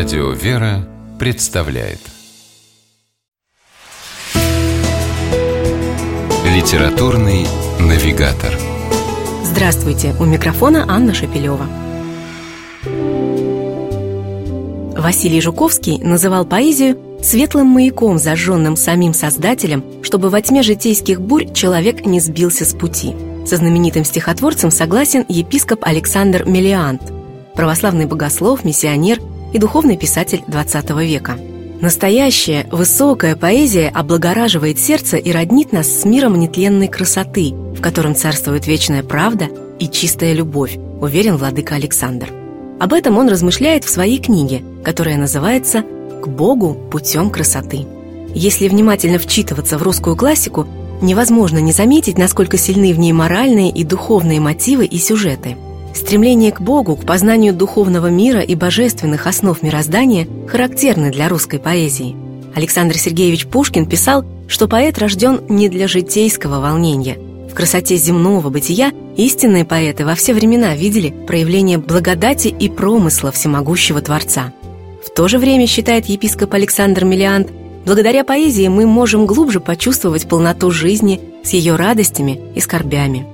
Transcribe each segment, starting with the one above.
Радио «Вера» представляет Литературный навигатор Здравствуйте! У микрофона Анна Шапилева. Василий Жуковский называл поэзию светлым маяком, зажженным самим Создателем, чтобы во тьме житейских бурь человек не сбился с пути. Со знаменитым стихотворцем согласен епископ Александр Мелиант, православный богослов, миссионер и духовный писатель XX века. Настоящая, высокая поэзия облагораживает сердце и роднит нас с миром нетленной красоты, в котором царствует вечная правда и чистая любовь, уверен владыка Александр. Об этом он размышляет в своей книге, которая называется «К Богу путем красоты». Если внимательно вчитываться в русскую классику, невозможно не заметить, насколько сильны в ней моральные и духовные мотивы и сюжеты – Стремление к Богу, к познанию духовного мира и божественных основ мироздания характерны для русской поэзии. Александр Сергеевич Пушкин писал, что поэт рожден не для житейского волнения. В красоте земного бытия истинные поэты во все времена видели проявление благодати и промысла всемогущего Творца. В то же время, считает епископ Александр Миллиант, благодаря поэзии мы можем глубже почувствовать полноту жизни с ее радостями и скорбями.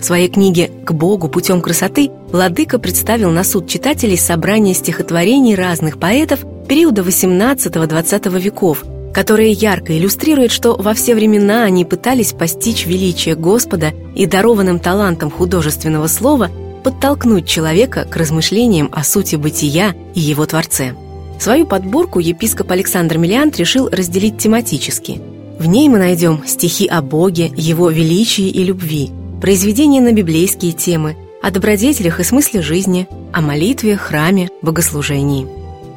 В своей книге «К Богу путем красоты» Владыка представил на суд читателей собрание стихотворений разных поэтов периода XVIII-XX веков, которые ярко иллюстрируют, что во все времена они пытались постичь величие Господа и дарованным талантом художественного слова подтолкнуть человека к размышлениям о сути бытия и его Творце. Свою подборку епископ Александр Миллиант решил разделить тематически. В ней мы найдем стихи о Боге, Его величии и любви – произведения на библейские темы, о добродетелях и смысле жизни, о молитве, храме, богослужении.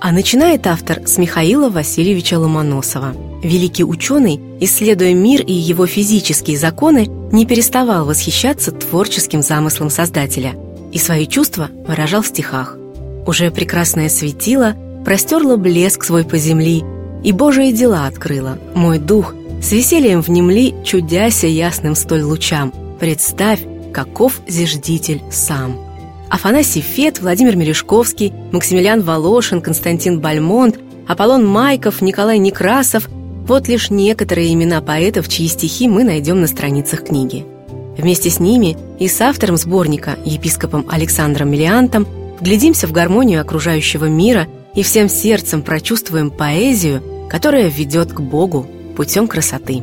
А начинает автор с Михаила Васильевича Ломоносова. Великий ученый, исследуя мир и его физические законы, не переставал восхищаться творческим замыслом Создателя и свои чувства выражал в стихах. «Уже прекрасное светило простерло блеск свой по земли, и Божие дела открыло. Мой дух с весельем внемли, чудяся ясным столь лучам. Представь, каков зиждитель сам. Афанасий Фет, Владимир Мережковский, Максимилиан Волошин, Константин Бальмонт, Аполлон Майков, Николай Некрасов – вот лишь некоторые имена поэтов, чьи стихи мы найдем на страницах книги. Вместе с ними и с автором сборника, епископом Александром Миллиантом, вглядимся в гармонию окружающего мира и всем сердцем прочувствуем поэзию, которая ведет к Богу путем красоты.